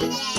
Yeah.